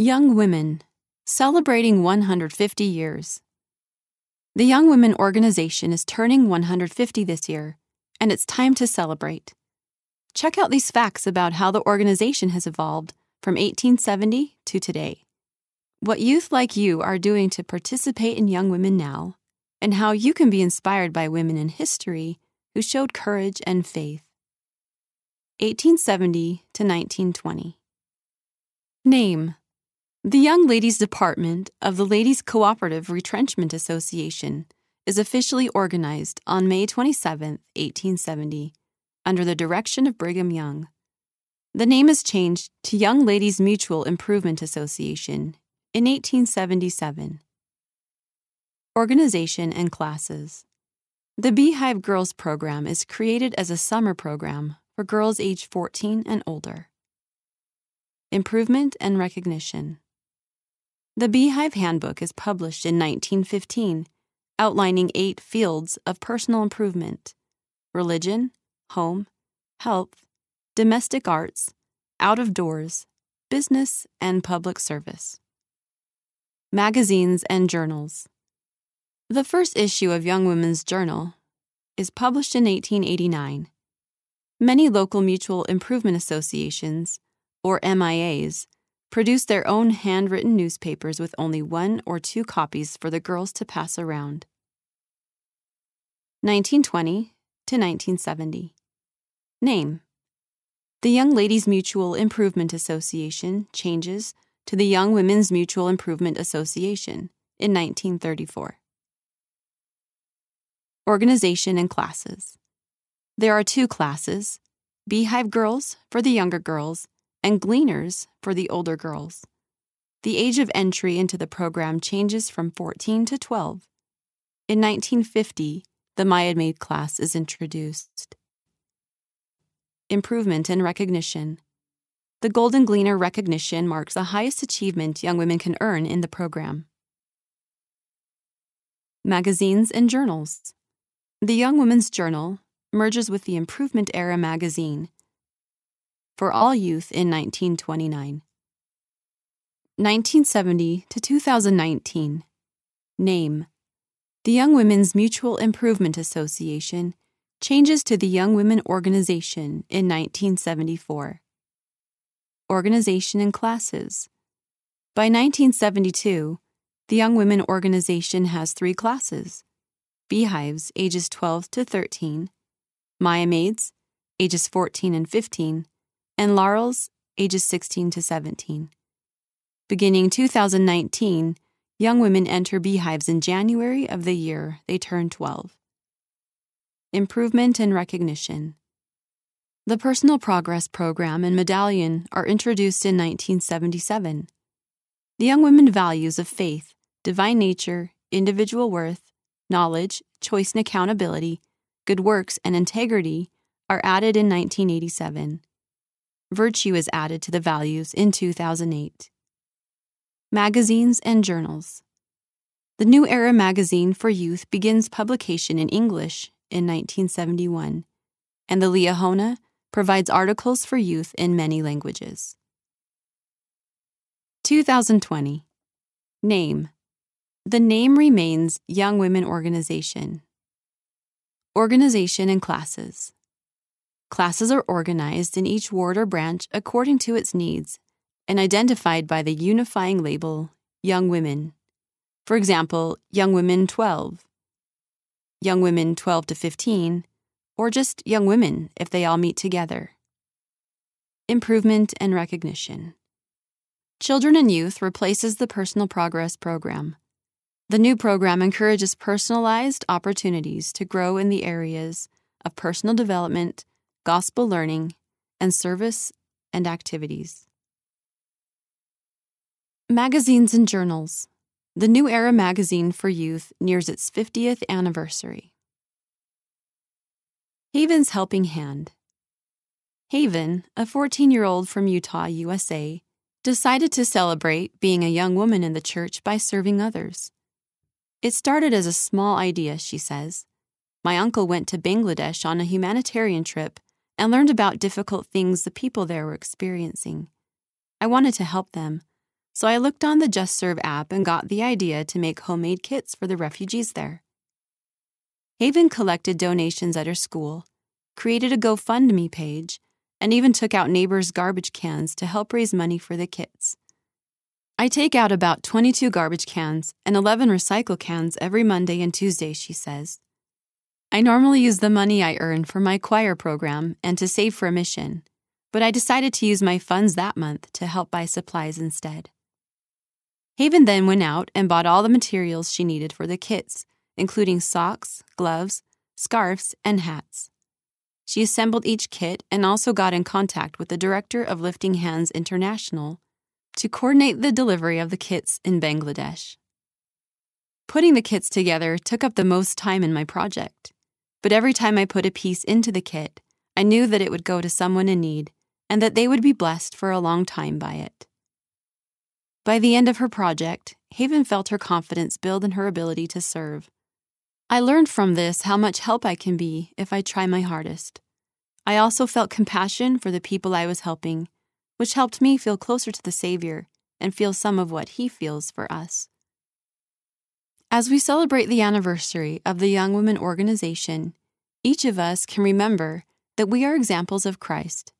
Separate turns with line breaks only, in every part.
Young Women, celebrating 150 years. The Young Women organization is turning 150 this year, and it's time to celebrate. Check out these facts about how the organization has evolved from 1870 to today. What youth like you are doing to participate in Young Women now, and how you can be inspired by women in history who showed courage and faith. 1870 to 1920. Name The Young Ladies Department of the Ladies Cooperative Retrenchment Association is officially organized on May 27, 1870, under the direction of Brigham Young. The name is changed to Young Ladies Mutual Improvement Association in 1877. Organization and classes. The Beehive Girls program is created as a summer program for girls age 14 and older. Improvement and recognition. The Beehive Handbook is published in 1915, outlining eight fields of personal improvement religion, home, health, domestic arts, out of doors, business, and public service. Magazines and journals. The first issue of Young Women's Journal is published in 1889. Many local mutual improvement associations, or MIAs, produce their own handwritten newspapers with only one or two copies for the girls to pass around. 1920 to 1970. Name The Young Ladies Mutual Improvement Association changes to the Young Women's Mutual Improvement Association in 1934. Organization and classes. There are two classes Beehive Girls for the younger girls, and Gleaners for the older girls. The age of entry into the program changes from 14 to 12. In 1950, the Mia Maid class is introduced. Improvement and recognition. The Golden Gleaner recognition marks the highest achievement young women can earn in the program. Magazines and journals. The Young Women's Journal merges with the Improvement Era magazine for all youth in 1929. 1970 to 2019. Name The Young Women's Mutual Improvement Association changes to the Young Women Organization in 1974. Organization and classes. By 1972, the Young Women Organization has three classes beehives ages 12 to 13, Mia maids ages 14 and 15, and laurels ages 16 to 17. Beginning 2019, young women enter beehives in January of the year they turn 12. Improvement and recognition. The Personal Progress Program and Medallion are introduced in 1977. The young women values of faith, divine nature, individual worth, knowledge, choice and accountability, good works, and integrity are added in 1987. Virtue is added to the values in 2008. Magazines and journals. The New Era magazine for youth begins publication in English in 1971, and the Liahona provides articles for youth in many languages. 2020. Name the name remains Young Women Organization. Organization and classes. Classes are organized in each ward or branch according to its needs and identified by the unifying label Young Women. For example, Young Women 12, Young Women 12 to 15, or just Young Women if they all meet together. Improvement and recognition. Children and Youth replaces the Personal Progress Program. The new program encourages personalized opportunities to grow in the areas of personal development, gospel learning, and service and activities. Magazines and journals. The New Era magazine for youth nears its 50th anniversary. Haven's Helping Hand. Haven, a 14 year old from Utah, USA, decided to celebrate being a young woman in the church by serving others. It started as a small idea, she says. My uncle went to Bangladesh on a humanitarian trip and learned about difficult things the people there were experiencing. I wanted to help them, so I looked on the Just Serve app and got the idea to make homemade kits for the refugees there. Haven collected donations at her school, created a GoFundMe page, and even took out neighbors' garbage cans to help raise money for the kits. I take out about 22 garbage cans and 11 recycle cans every Monday and Tuesday, she says. I normally use the money I earn for my choir program and to save for a mission, but I decided to use my funds that month to help buy supplies instead. Haven then went out and bought all the materials she needed for the kits, including socks, gloves, scarves, and hats. She assembled each kit and also got in contact with the director of Lifting Hands International to coordinate the delivery of the kits in Bangladesh. Putting the kits together took up the most time in my project, but every time I put a piece into the kit, I knew that it would go to someone in need and that they would be blessed for a long time by it. By the end of her project, Haven felt her confidence build in her ability to serve I learned from this how much help I can be if I try my hardest. I also felt compassion for the people I was helping, which helped me feel closer to the Savior and feel some of what He feels for us. As we celebrate the anniversary of the Young Women Organization, each of us can remember that we are examples of Christ.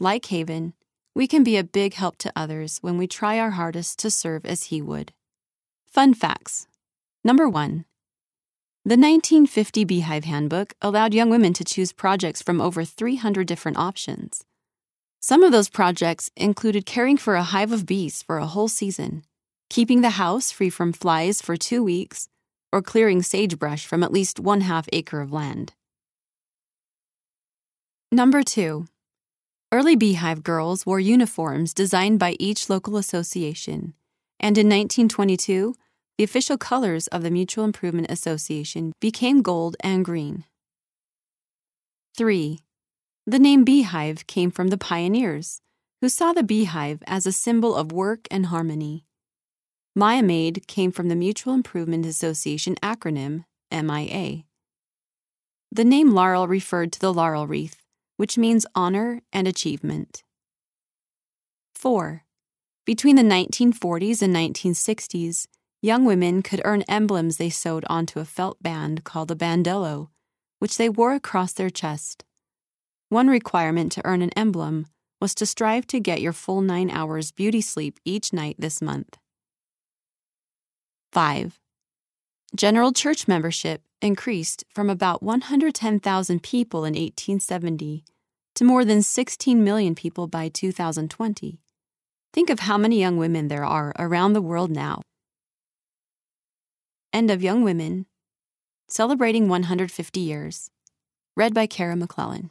Like Haven, we can be a big help to others when we try our hardest to serve as He would. Fun facts. Number one, the 1950 Beehive Handbook allowed young women to choose projects from over 300 different options. Some of those projects included caring for a hive of bees for a whole season, keeping the house free from flies for two weeks, or clearing sagebrush from at least one half acre of land. Number two, early beehive girls wore uniforms designed by each local association, and in 1922, the official colors of the Mutual Improvement Association became gold and green. 3. The name beehive came from the pioneers, who saw the beehive as a symbol of work and harmony. Mia Maid came from the Mutual Improvement Association acronym, MIA. The name laurel referred to the laurel wreath, which means honor and achievement. 4. Between the 1940s and 1960s, Young women could earn emblems they sewed onto a felt band called a bandlo, which they wore across their chest. One requirement to earn an emblem was to strive to get your full nine hours beauty sleep each night this month. 5. General church membership increased from about 110,000 people in 1870 to more than 16 million people by 2020. Think of how many young women there are around the world now End of Young Women, Celebrating 150 Years. Read by Kara McClellan.